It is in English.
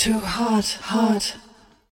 Too hot, hot.